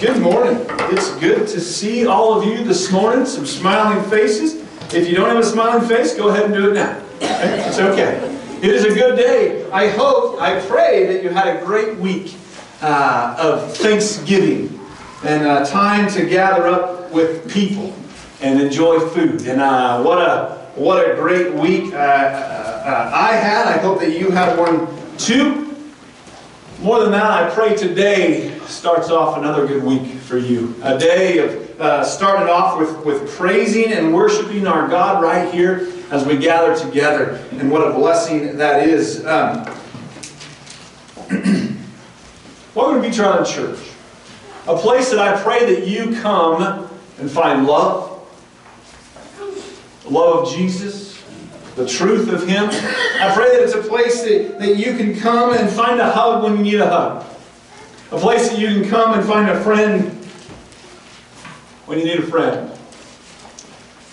Good morning. It's good to see all of you this morning. Some smiling faces. If you don't have a smiling face, go ahead and do it now. It's okay. It is a good day. I hope, I pray that you had a great week uh, of Thanksgiving and uh, time to gather up with people and enjoy food. And uh, what a what a great week uh, uh, I had. I hope that you had one too. More than that, I pray today starts off another good week for you. A day of uh, starting off with, with praising and worshiping our God right here as we gather together. And what a blessing that is. Um, welcome to Beecher Island Church, a place that I pray that you come and find love, love of Jesus, the truth of Him. I pray that it's a place that, that you can come and find a hug when you need a hug. A place that you can come and find a friend when you need a friend.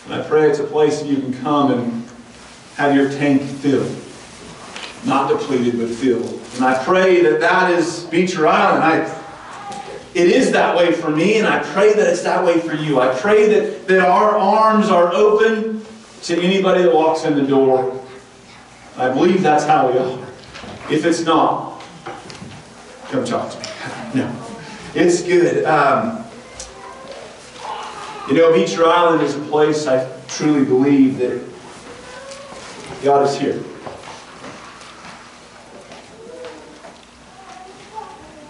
And I pray it's a place that you can come and have your tank filled. Not depleted, but filled. And I pray that that is Beecher Island. I, it is that way for me, and I pray that it's that way for you. I pray that, that our arms are open to anybody that walks in the door. I believe that's how we are. If it's not, come talk to me. No, it's good. Um, you know, Beecher Island is a place I truly believe that God is here.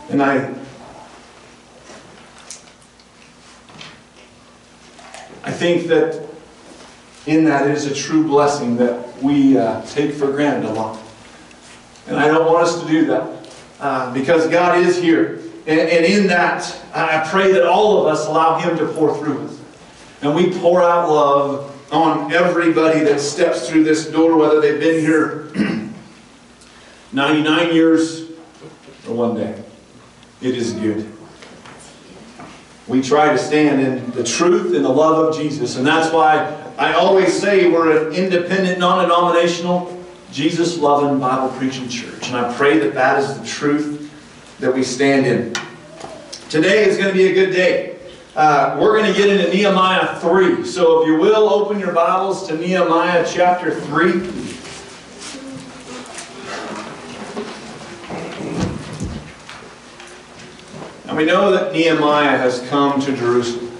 And I I think that in that it is a true blessing that we uh, take for granted a lot. And I don't want us to do that uh, because God is here. And, and in that, I pray that all of us allow Him to pour through us. And we pour out love on everybody that steps through this door, whether they've been here 99 years or one day. It is good. We try to stand in the truth and the love of Jesus. And that's why I always say we're an independent, non denominational, Jesus loving, Bible preaching church. And I pray that that is the truth that we stand in. Today is going to be a good day. Uh, we're going to get into Nehemiah 3. So if you will, open your Bibles to Nehemiah chapter 3. And we know that Nehemiah has come to Jerusalem.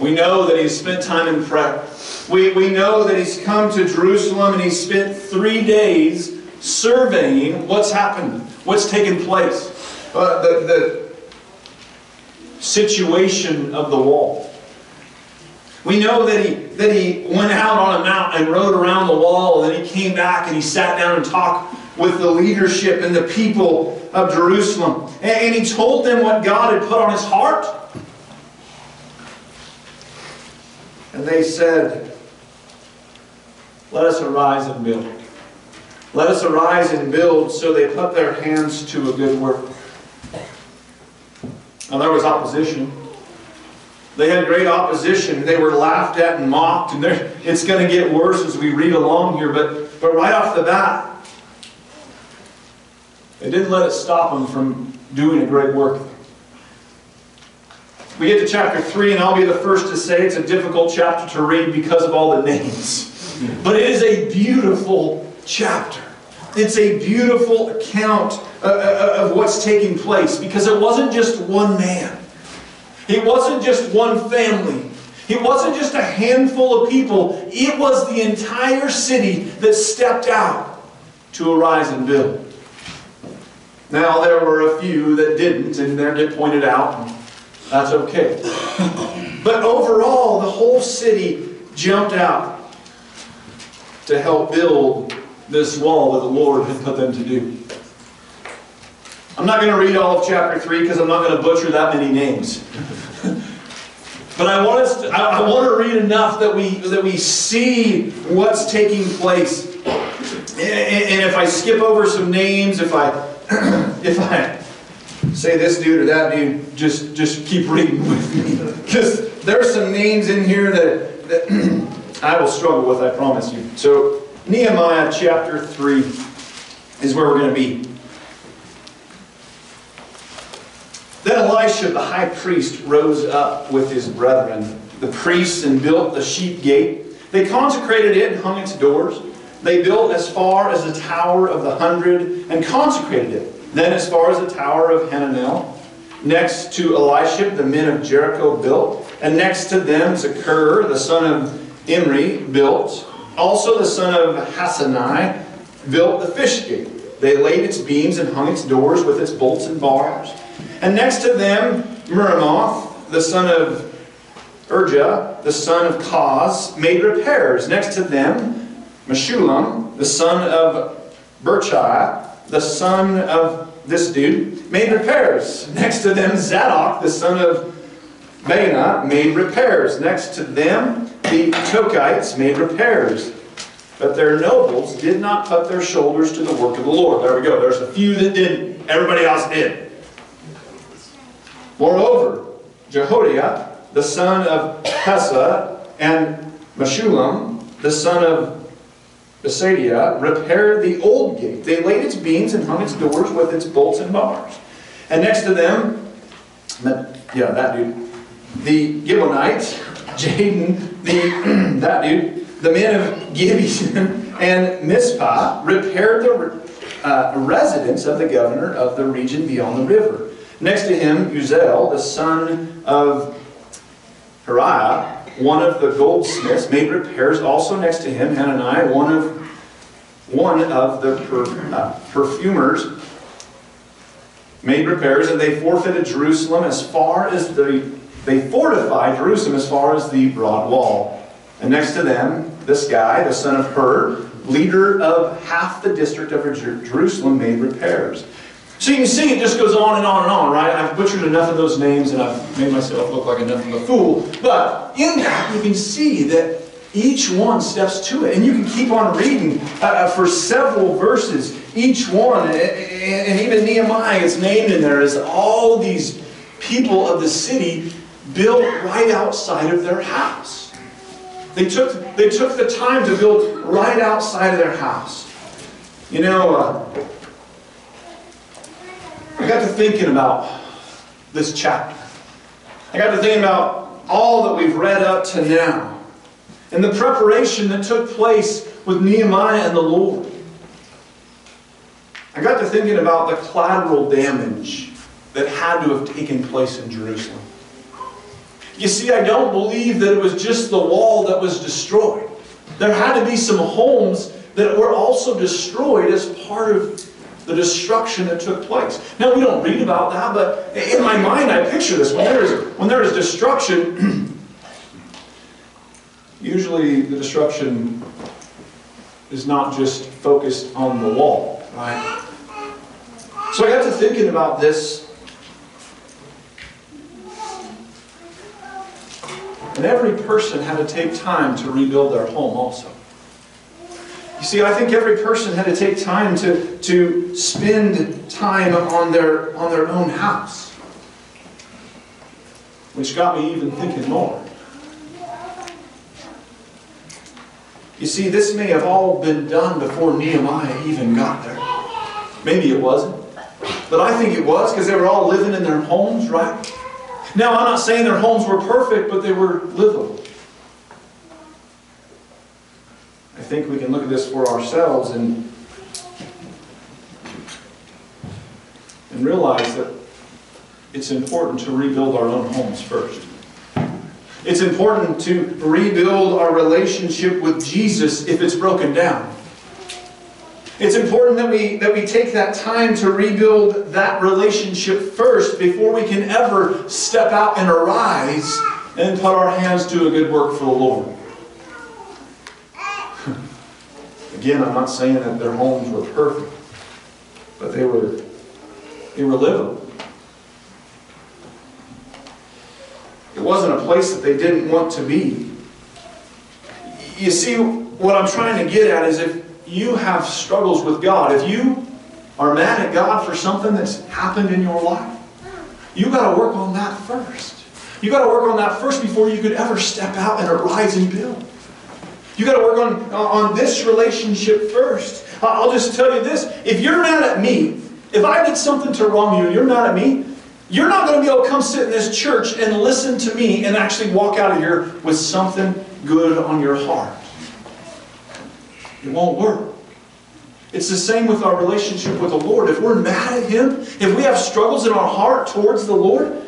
We know that he's spent time in prayer. We, we know that he's come to Jerusalem and he spent three days surveying what's happened, what's taken place, uh, the, the situation of the wall. We know that he, that he went out on a mount and rode around the wall, and then he came back and he sat down and talked with the leadership and the people of Jerusalem. And, and he told them what God had put on his heart. And they said, Let us arise and build. Let us arise and build. So they put their hands to a good work. Now there was opposition. They had great opposition. They were laughed at and mocked. And it's going to get worse as we read along here. But, but right off the bat, they didn't let it stop them from doing a great work. We get to chapter 3, and I'll be the first to say it's a difficult chapter to read because of all the names. But it is a beautiful chapter. It's a beautiful account uh, uh, of what's taking place because it wasn't just one man, it wasn't just one family, it wasn't just a handful of people, it was the entire city that stepped out to arise and build. Now, there were a few that didn't, and they're get pointed out. That's okay. But overall, the whole city jumped out to help build this wall that the Lord had put them to do. I'm not going to read all of chapter 3 because I'm not going to butcher that many names. but I want, us to, I, I want to read enough that we, that we see what's taking place. And, and if I skip over some names, if I if I say this dude or that dude, just just keep reading with me. Because there's some names in here that, that I will struggle with, I promise you. So Nehemiah chapter 3 is where we're going to be. Then Elisha the high priest rose up with his brethren, the priests, and built the sheep gate. They consecrated it and hung its doors. They built as far as the tower of the hundred and consecrated it. Then as far as the tower of Hananel. Next to Elisha, the men of Jericho built. And next to them, Zakur, the son of Imri, built. Also the son of Hassanai built the fish gate. They laid its beams and hung its doors with its bolts and bars. And next to them, Meremoth, the son of Urja, the son of Kaz, made repairs. Next to them, Meshulam, the son of Berchai, the son of this dude, made repairs. Next to them, Zadok, the son of Baana, made repairs. Next to them, the Tokites made repairs. But their nobles did not put their shoulders to the work of the Lord. There we go. There's a few that didn't. Everybody else did. Moreover, Jehoiada, the son of Hessa, and Meshulam, the son of Besadiah, repaired the old gate. They laid its beams and hung its doors with its bolts and bars. And next to them, yeah, that dude, the Gibeonite, Jadon, the that dude, the men of Gibeon and Mizpah repaired the uh, residence of the governor of the region beyond the river. Next to him, Uzziel, the son of Hariah, one of the goldsmiths, made repairs. Also next to him, Hananiah, one of one of the per, uh, perfumers, made repairs, and they forfeited Jerusalem as far as the they fortified Jerusalem as far as the broad wall. And next to them, this guy, the son of Hur, leader of half the district of Jerusalem, made repairs. So you can see it just goes on and on and on, right? I've butchered enough of those names and I've made myself look like enough of a fool. But in that, you can see that each one steps to it. And you can keep on reading uh, uh for several verses. Each one, and even Nehemiah is named in there as all these people of the city built right outside of their house. They took, they took the time to build right outside of their house. You know, uh, I got to thinking about this chapter. I got to thinking about all that we've read up to now and the preparation that took place with Nehemiah and the Lord. I got to thinking about the collateral damage that had to have taken place in Jerusalem. You see, I don't believe that it was just the wall that was destroyed. There had to be some homes that were also destroyed as part of the destruction that took place. Now we don't read about that, but in my mind I picture this. When there is, when there is destruction, usually the destruction is not just focused on the wall, right? So I got to thinking about this. And every person had to take time to rebuild their home also. You see, I think every person had to take time to, to spend time on their, on their own house. Which got me even thinking more. You see, this may have all been done before Nehemiah even got there. Maybe it wasn't. But I think it was because they were all living in their homes, right? Now, I'm not saying their homes were perfect, but they were livable. Think we can look at this for ourselves and, and realize that it's important to rebuild our own homes first. It's important to rebuild our relationship with Jesus if it's broken down. It's important that we, that we take that time to rebuild that relationship first before we can ever step out and arise and put our hands to a good work for the Lord. Again, I'm not saying that their homes were perfect, but they were they were livable. It wasn't a place that they didn't want to be. You see, what I'm trying to get at is if you have struggles with God, if you are mad at God for something that's happened in your life, you got to work on that first. You got to work on that first before you could ever step out and arise and build. You got to work on, on this relationship first. I'll just tell you this. If you're mad at me, if I did something to wrong you and you're mad at me, You're not going to be able to come sit in this church and listen to me and actually walk out of here with something good on your heart. It won't work. It's the same with our relationship with the Lord. If we're mad at Him, if we have struggles in our heart towards the Lord,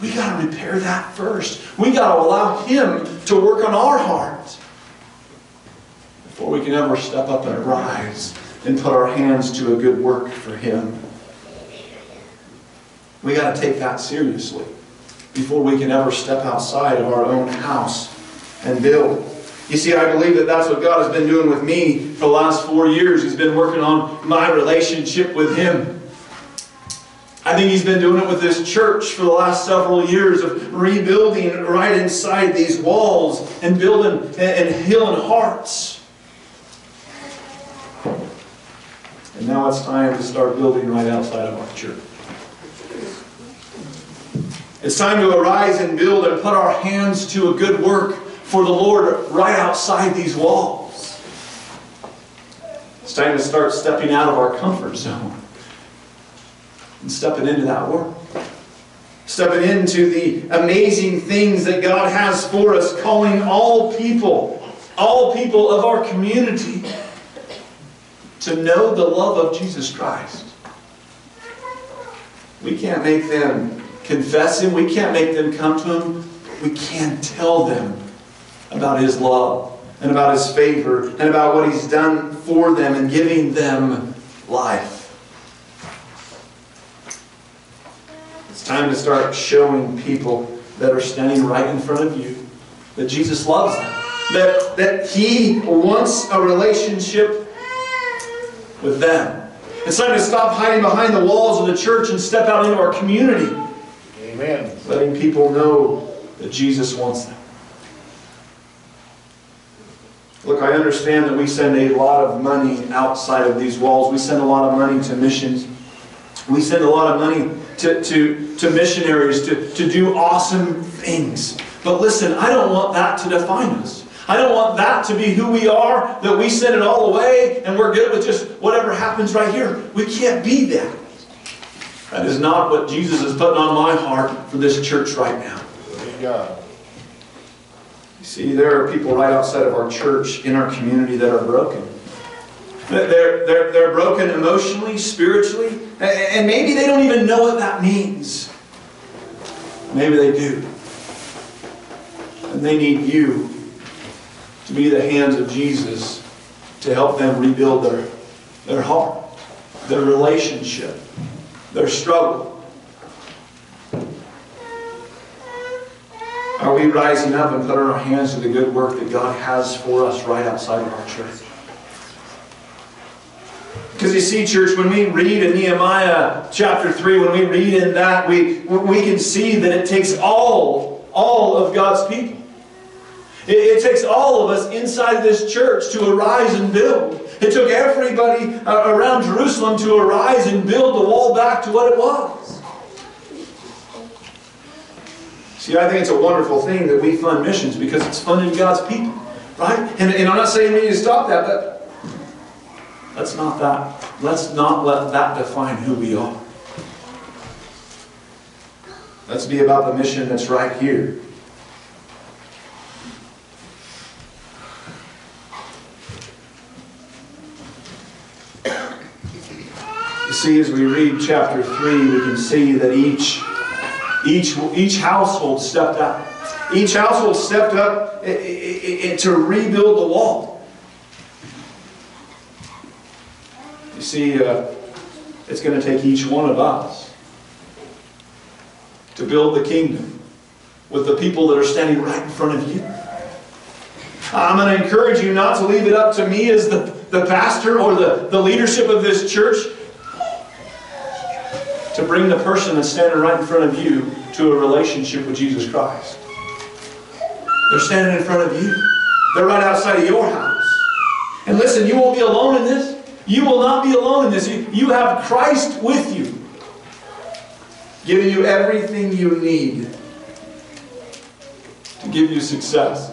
we got to repair that first. We got to allow Him to work on our heart before we can ever step up and rise and put our hands to a good work for Him. We got to take that seriously before we can ever step outside of our own house and build. You see, I believe that that's what God has been doing with me for the last four years. He's been working on my relationship with Him. I think He's been doing it with this church for the last several years of rebuilding right inside these walls and building and healing hearts. And now it's time to start building right outside of our church. It's time to arise and build and put our hands to a good work for the Lord right outside these walls. It's time to start stepping out of our comfort zone and stepping into that work. Stepping into the amazing things that God has for us, calling all people, all people of our community to know the love of Jesus Christ. We can't make them confess Him, we can't make them come to Him, we can't tell them about His love and about His favor and about what He's done for them and giving them life. It's time to start showing people that are standing right in front of you that Jesus loves them, that, that He wants a relationship with them. It's time to stop hiding behind the walls of the church and step out into our community. Amen. Letting people know that Jesus wants them. Look, I understand that we send a lot of money outside of these walls. We send a lot of money to missions. We send a lot of money to, to, to missionaries to, to do awesome things. But listen, I don't want that to define us. I don't want that to be who we are, that we send it all away and we're good with just whatever happens right here. We can't be that. That is not what Jesus is putting on my heart for this church right now. God. You see, there are people right outside of our church in our community that are broken. They're, they're, they're broken emotionally, spiritually, and maybe they don't even know what that means. Maybe they do. And they need you to be the hands of Jesus to help them rebuild their, their heart, their relationship, their struggle. Are we rising up and putting our hands to the good work that God has for us right outside of our church? Because you see, church, when we read in Nehemiah chapter 3, when we read in that, we, we can see that it takes all, all of God's people. It, it takes all of us inside this church to arise and build. It took everybody uh, around Jerusalem to arise and build the wall back to what it was. See, I think it's a wonderful thing that we fund missions because it's funding God's people, right? And, and I'm not saying we need to stop that, but let's not that. Let's not let that define who we are. Let's be about the mission that's right here. See, as we read chapter 3, we can see that each, each, each household stepped up. Each household stepped up to rebuild the wall. You see, uh, it's going to take each one of us to build the kingdom with the people that are standing right in front of you. I'm going to encourage you not to leave it up to me as the, the pastor or the, the leadership of this church to bring the person that's standing right in front of you to a relationship with Jesus Christ. They're standing in front of you. They're right outside of your house. And listen, you won't be alone in this. You will not be alone in this. You, have Christ with you, giving you everything you need to give you success.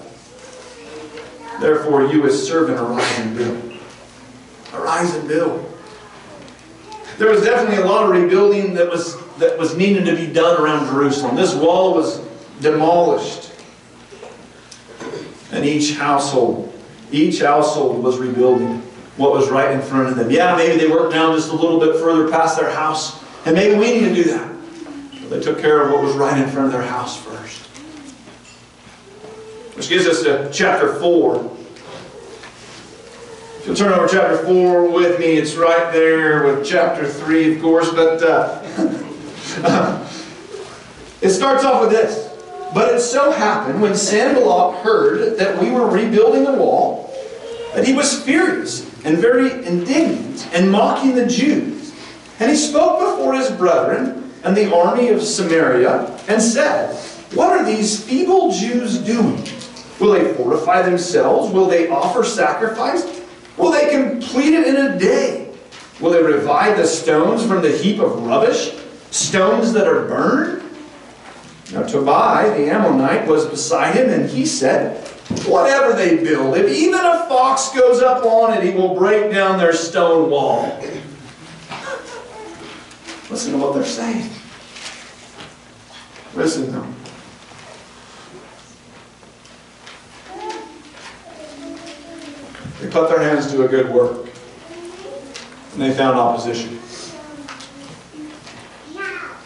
Therefore, you as servant, arise and build. Arise and build. There was definitely a lot of rebuilding that was that was needing to be done around Jerusalem. This wall was demolished. And each household, each household was rebuilding what was right in front of them. Yeah, maybe they worked down just a little bit further past their house, and maybe we need to do that. But they took care of what was right in front of their house first. Which gives us to chapter 4. If you'll turn over chapter 4 with me, it's right there with chapter 3, of course, but uh, it starts off with this. But it so happened when Sanballat heard that we were rebuilding the wall, that he was furious and very indignant and mocking the Jews. And he spoke before his brethren and the army of Samaria and said, What are these feeble Jews doing? Will they fortify themselves? Will they offer sacrifice? Will they complete it in a day? Will they revive the stones from the heap of rubbish? Stones that are burned? Now Tobiah the Ammonite was beside him, and he said, Whatever they build, if even a fox goes up on it, he will break down their stone wall. Listen to what they're saying. Listen to them. They put their hands to a good work, and they found opposition.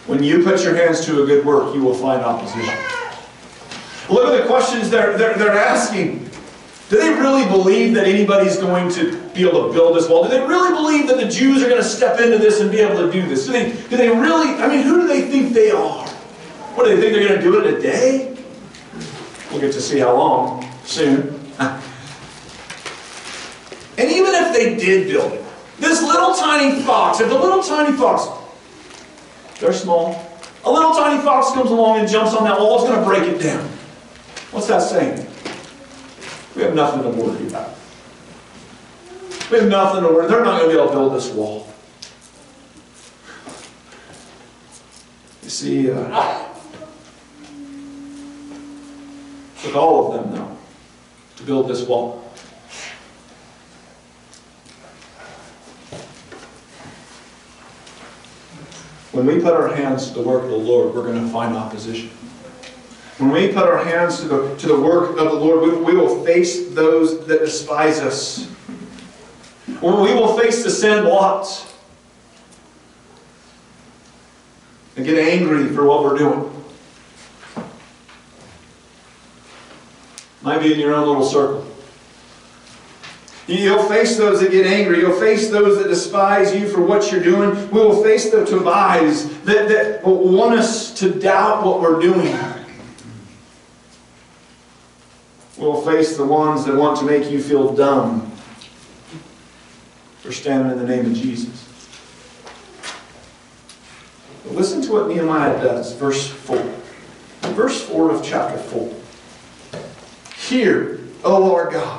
When you put your hands to a good work, you will find opposition. Look at the questions they're, they're, they're asking. Do they really believe that anybody's going to be able to build this wall? Do they really believe that the Jews are going to step into this and be able to do this? Do they, do they really, I mean, who do they think they are? What, do they think they're going to do it in a day? We'll get to see how long soon. And even if they did build it, this little tiny fox, if the little tiny fox, they're small, a little tiny fox comes along and jumps on that wall, it's going to break it down. What's that saying? We have nothing to worry about. We have nothing to worry. They're not going to be able to build this wall. You see, uh, took all of them, though, to build this wall. When we put our hands to the work of the Lord, we're going to find opposition. When we put our hands to the, to the work of the Lord, we, we will face those that despise us. Or we will face the Sanballats and get angry for what we're doing. Might be in your own little circle. You'll face those that get angry. You'll face those that despise you for what you're doing. We will face the Tobiahs that, that want us to doubt what we're doing. We'll face the ones that want to make you feel dumb for standing in the name of Jesus. But listen to what Nehemiah does, verse 4. Verse 4 of chapter 4. Hear, O Lord God.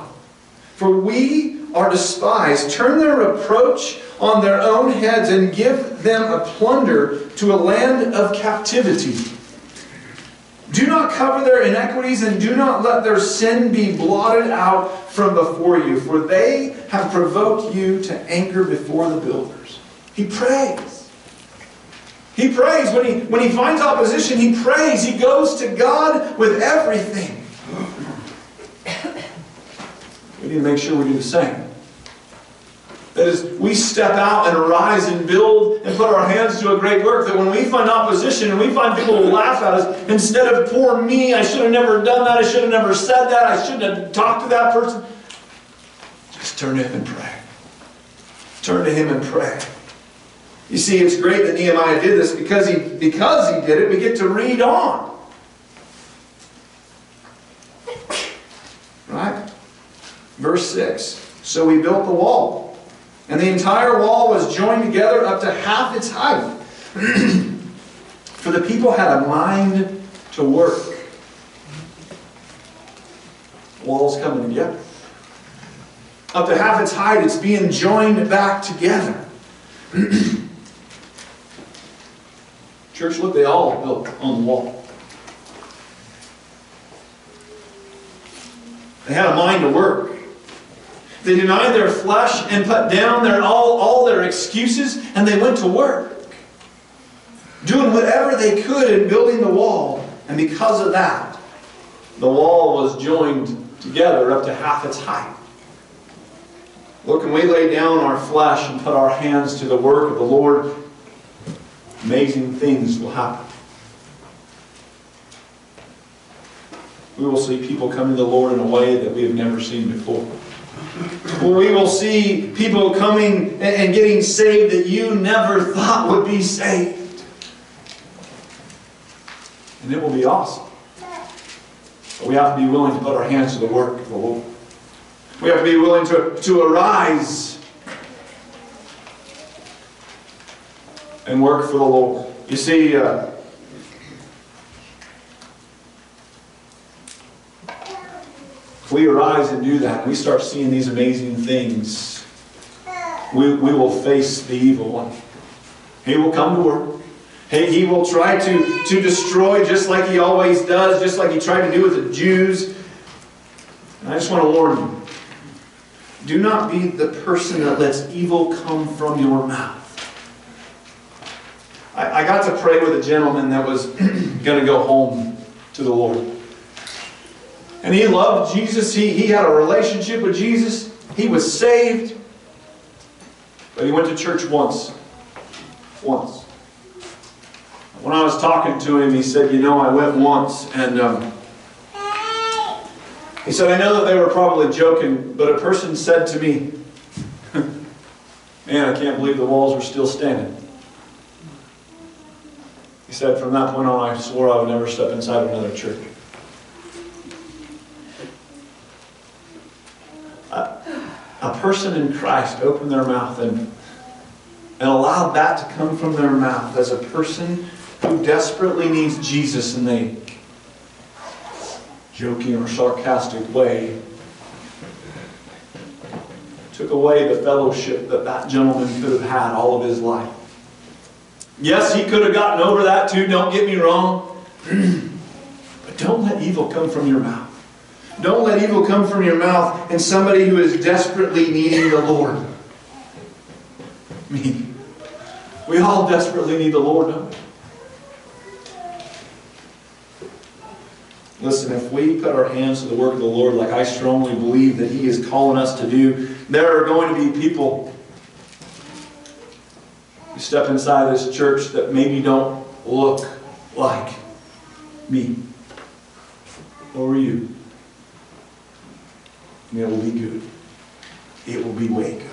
For we are despised. Turn their reproach on their own heads and give them a plunder to a land of captivity. Do not cover their iniquities and do not let their sin be blotted out from before you, for they have provoked you to anger before the builders. He prays. He prays. When he, when he finds opposition, he prays. He goes to God with everything. We need to make sure we do the same. That is, we step out and arise and build and put our hands to a great work. That when we find opposition and we find people who laugh at us, instead of poor me, I should have never done that, I should have never said that, I shouldn't have talked to that person, just turn to Him and pray. Turn to Him and pray. You see, it's great that Nehemiah did this because he, because he did it, we get to read on. Right? Verse 6. So we built the wall, and the entire wall was joined together up to half its height. For the people had a mind to work. Wall's coming together. Up to half its height, it's being joined back together. Church, look, they all built on the wall. They had a mind to work. They denied their flesh and put down their all, all their excuses and they went to work. doing whatever they could in building the wall. And because of that, the wall was joined together up to half its height. Look, when we lay down our flesh and put our hands to the work of the Lord, amazing things will happen. We will see people coming to the Lord in a way that we have never seen before. Well, we will see people coming and getting saved that you never thought would be saved. And it will be awesome. But we have to be willing to put our hands to the work of the Lord. We have to be willing to, to arise and work for the Lord. You see, uh, if we arise and do that, we start seeing these amazing things, we, we will face the evil one. He will come to work. He, he will try to, to destroy just like he always does, just like he tried to do with the Jews. And I just want to warn you do not be the person that lets evil come from your mouth. I, I got to pray with a gentleman that was going to go home to the Lord. And he loved Jesus. He, he had a relationship with Jesus. He was saved. But he went to church once. Once. When I was talking to him, he said, You know, I went once and. Um, he said, I know that they were probably joking, but a person said to me, Man, I can't believe the walls are still standing. He said, From that point on, I swore I would never step inside another church. A, a person in Christ opened their mouth and, and allowed that to come from their mouth as a person who desperately needs Jesus and they joking or sarcastic way took away the fellowship that that gentleman could have had all of his life. Yes, he could have gotten over that too, don't get me wrong. but don't let evil come from your mouth. Don't let evil come from your mouth and somebody who is desperately needing the Lord. Me. We all desperately need the Lord, don't we? Listen, if we put our hands to the work of the Lord, like I strongly believe that He is calling us to do, there are going to be people who step inside this church that maybe don't look like me or you. And it will be good. It will be way good.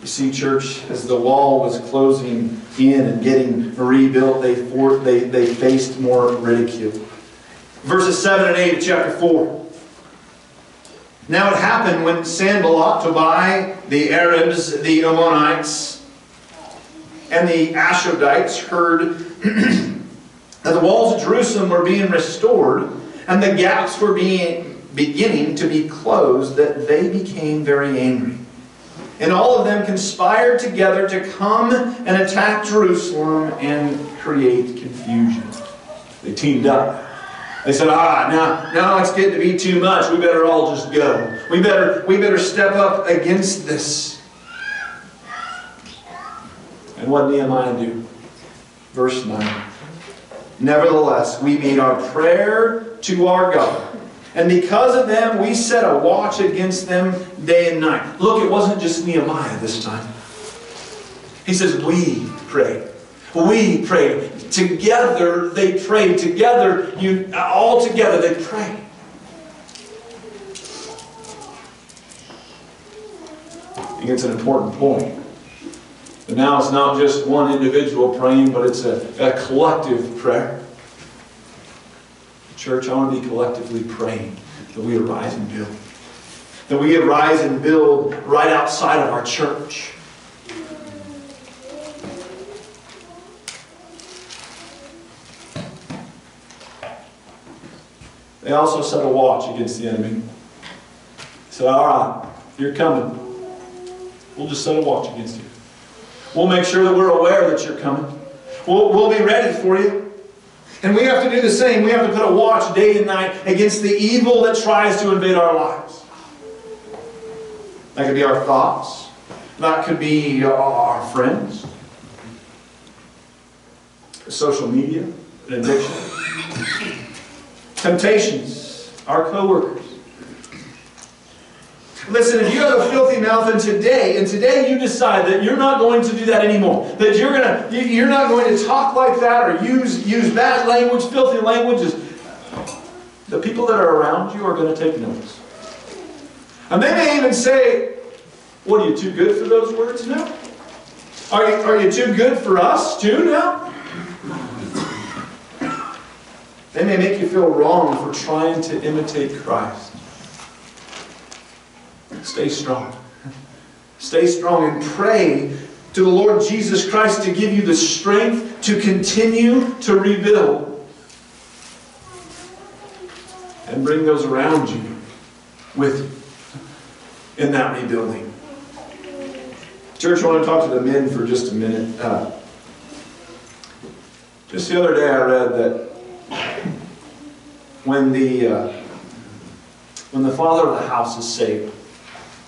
You see, church, as the wall was closing in and getting rebuilt, they, for, they, they faced more ridicule. Verses 7 and 8 of chapter 4. Now it happened when Sanballat, Tobiah, the Arabs, the Ammonites, and the Ashdodites heard that the walls of Jerusalem were being restored and the gaps were being, beginning to be closed, that they became very angry. And all of them conspired together to come and attack Jerusalem and create confusion. They teamed up. They said, ah, now, now it's getting to be too much. We better all just go. We better, we better step up against this. And what Nehemiah do? Verse 9. Nevertheless, we made our prayer to our God and because of them, we set a watch against them day and night. Look, it wasn't just Nehemiah this time. He says, We prayed. We prayed. Together they prayed. Together, you all together they prayed. I think it's an important point. But now it's not just one individual praying, but it's a, a collective prayer. Church, I want to be collectively praying that we arise and build. That we arise and build right outside of our church. They also set a watch against the enemy. They said, All right, you're coming. We'll just set a watch against you. We'll make sure that we're aware that you're coming. We'll, we'll be ready for you. And we have to do the same. We have to put a watch day and night against the evil that tries to invade our lives. That could be our thoughts. That could be our friends, social media, an addiction, temptations, our coworkers. Listen, if you have a filthy mouth and today, and today you decide that you're not going to do that anymore, that you're gonna, you- you're not going to talk like that or use use bad language, filthy languages, the people that are around you are going to take notice. And they may even say, What are you too good for those words now? Are you, are you too good for us too now? They may make you feel wrong for trying to imitate Christ. Stay strong. Stay strong and pray to the Lord Jesus Christ to give you the strength to continue to rebuild and bring those around you with you in that rebuilding. Church, I want to talk to the men for just a minute. Uh, just the other day, I read that when the uh, when the father of the house is saved,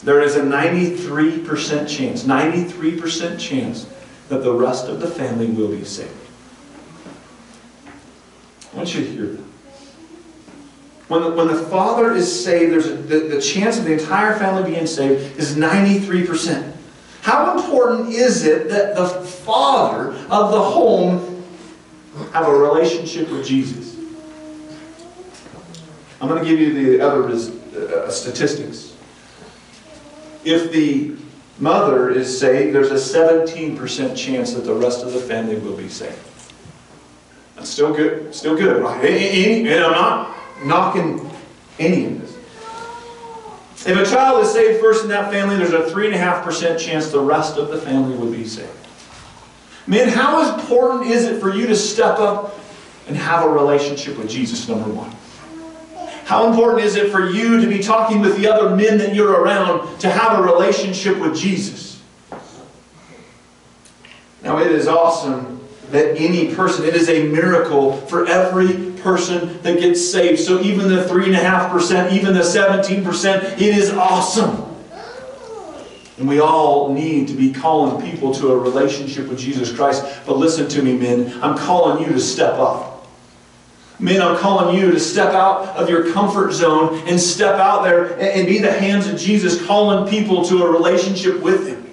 there is a 93% chance, 93% chance that the rest of the family will be saved. I want you to hear that. When the, when the father is saved, there's a, the, the chance of the entire family being saved is 93%. How important is it that the father of the home have a relationship with Jesus? I'm going to give you the other uh, statistics. If the mother is saved, there's a 17% chance that the rest of the family will be saved. That's still good. Still good, right? And I'm not knocking any of this. If a child is saved first in that family, there's a 3.5% chance the rest of the family will be saved. Men, how important is it for you to step up and have a relationship with Jesus, number one? How important is it for you to be talking with the other men that you're around to have a relationship with Jesus? Now, it is awesome that any person, it is a miracle for every person that gets saved. So, even the 3.5%, even the 17%, it is awesome. And we all need to be calling people to a relationship with Jesus Christ. But listen to me, men, I'm calling you to step up. Men, I'm calling you to step out of your comfort zone and step out there and and be the hands of Jesus, calling people to a relationship with Him.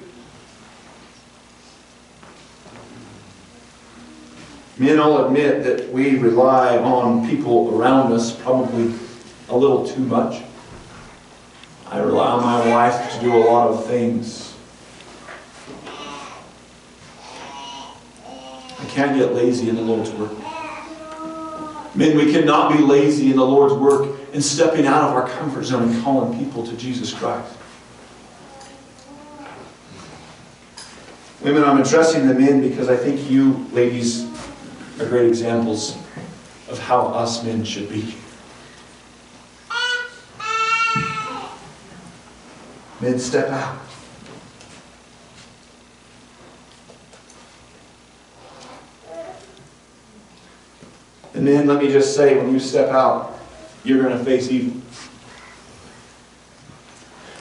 Men, I'll admit that we rely on people around us probably a little too much. I rely on my wife to do a lot of things. I can't get lazy in the Lord's work. Men, we cannot be lazy in the Lord's work and stepping out of our comfort zone and calling people to Jesus Christ. Women, I'm addressing the men because I think you ladies are great examples of how us men should be. Men, step out. And then let me just say, when you step out, you're going to face evil.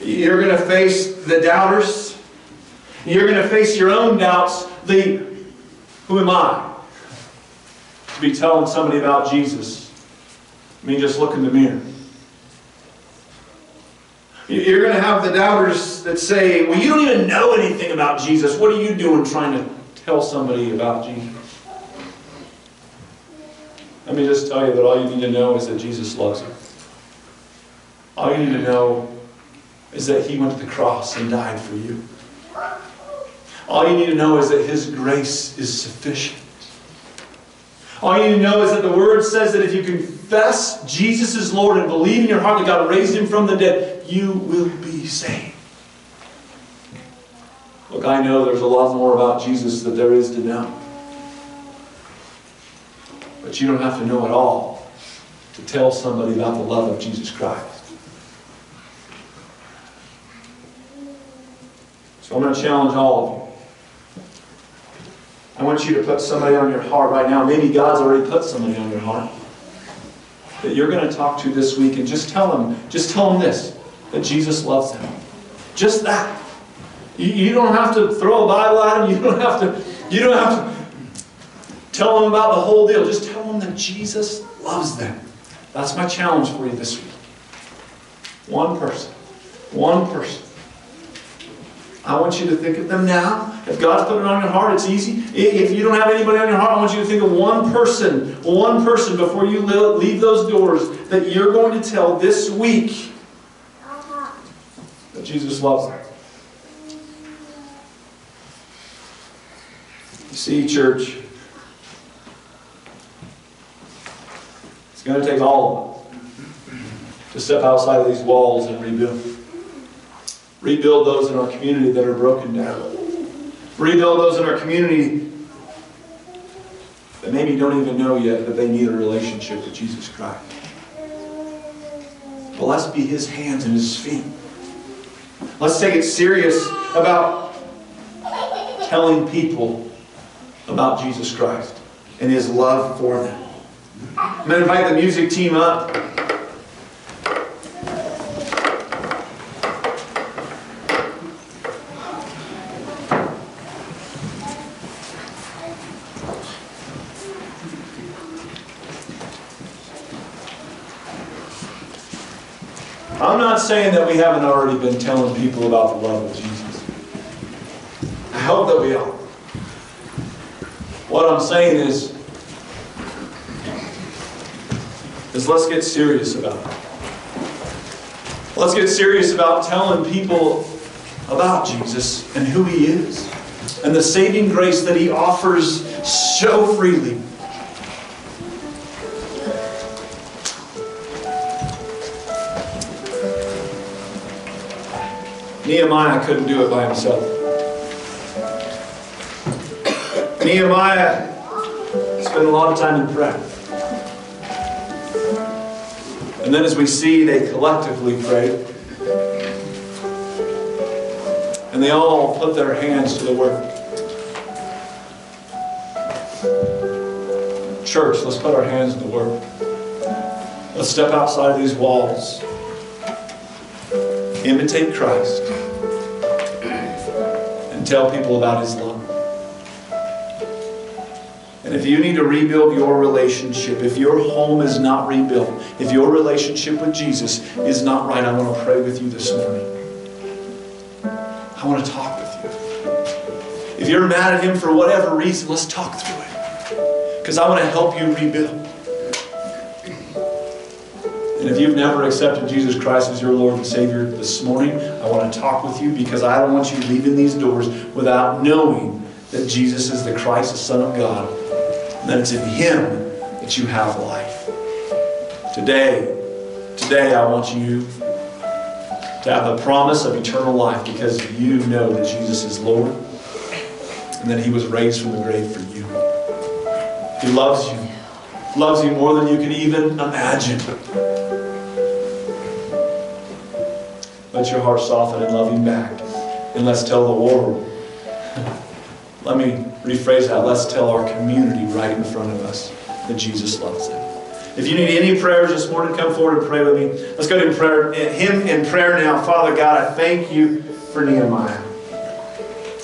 You're going to face the doubters. You're going to face your own doubts. The who am I to be telling somebody about Jesus? I mean, just look in the mirror. You're going to have the doubters that say, Well, you don't even know anything about Jesus. What are you doing trying to tell somebody about Jesus? Let me just tell you that all you need to know is that Jesus loves you. All you need to know is that He went to the cross and died for you. All you need to know is that His grace is sufficient. All you need to know is that the Word says that if you confess Jesus is Lord and believe in your heart that God raised Him from the dead, you will be saved. Look, I know there's a lot more about Jesus that there is to know. But you don't have to know it all to tell somebody about the love of Jesus Christ. So I'm going to challenge all of you. I want you to put somebody on your heart right now. Maybe God's already put somebody on your heart that you're going to talk to this week and just tell them, just tell them this, that Jesus loves them. Just that. You, you don't have to throw a Bible at them. You don't have to, you don't have to tell them about the whole deal. Just them that Jesus loves them. That's my challenge for you this week. One person. One person. I want you to think of them now. If God's put it on your heart, it's easy. If you don't have anybody on your heart, I want you to think of one person, one person before you leave those doors that you're going to tell this week that Jesus loves them. You see, church, it's going to take all of us to step outside of these walls and rebuild. Rebuild those in our community that are broken down. Rebuild those in our community that maybe don't even know yet that they need a relationship with Jesus Christ. But let's be His hands and His feet. Let's take it serious about telling people about Jesus Christ and His love for them. I'm going to invite the music team up. I'm not saying that we haven't already been telling people about the love of Jesus. I hope that we are. What I'm saying is, is let's get serious about it. Let's get serious about telling people about Jesus and who He is and the saving grace that He offers so freely. Nehemiah couldn't do it by himself. Nehemiah spent a lot of time in prayer. And then as we see, they collectively prayed. And they all put their hands to the work. Church, let's put our hands to the work. Let's step outside of these walls. Imitate Christ. And tell people about His love. And if you need to rebuild your relationship, if your home is not rebuilt, if your relationship with Jesus is not right, I want to pray with you this morning. I want to talk with you. If you're mad at Him for whatever reason, let's talk through it. Because I want to help you rebuild. And if you've never accepted Jesus Christ as your Lord and Savior this morning, I want to talk with you because I don't want you leaving these doors without knowing that Jesus is the Christ, the Son of God, and that it's in Him that you have life. Today, today I want you to have the promise of eternal life because you know that Jesus is Lord and that He was raised from the grave for you. He loves you, loves you more than you can even imagine. Let your heart soften and love him back. And let's tell the world. Let me rephrase that. Let's tell our community right in front of us that Jesus loves them. If you need any prayers this morning, come forward and pray with me. Let's go to prayer, him in prayer now. Father God, I thank you for Nehemiah.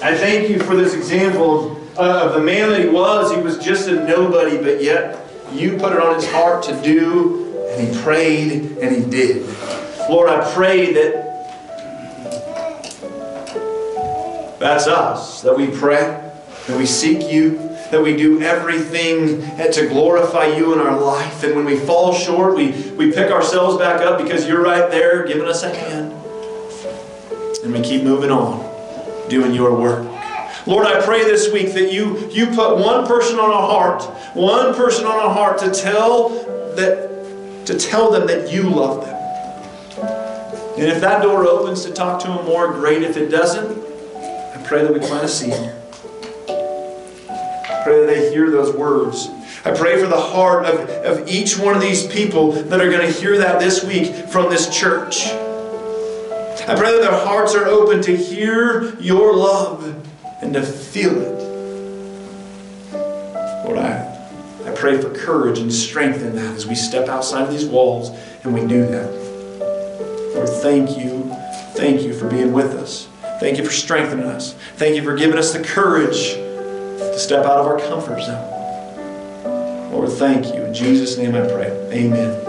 I thank you for this example of, uh, of the man that he was. He was just a nobody, but yet you put it on his heart to do, and he prayed, and he did. Lord, I pray that That's us, that we pray, that we seek you, that we do everything to glorify you in our life. And when we fall short, we, we pick ourselves back up because you're right there giving us a hand. And we keep moving on, doing your work. Lord, I pray this week that you, you put one person on our heart, one person on our heart to tell that to tell them that you love them. And if that door opens to talk to them more, great. If it doesn't, I pray that we plant a seed. Pray that they hear those words. I pray for the heart of, of each one of these people that are going to hear that this week from this church. I pray that their hearts are open to hear your love and to feel it. Lord, I, I pray for courage and strength in that as we step outside of these walls and we do that. Lord, thank you. Thank you for being with us. Thank you for strengthening us. Thank you for giving us the courage to step out of our comfort zone. Lord, thank you. In Jesus' name I pray. Amen.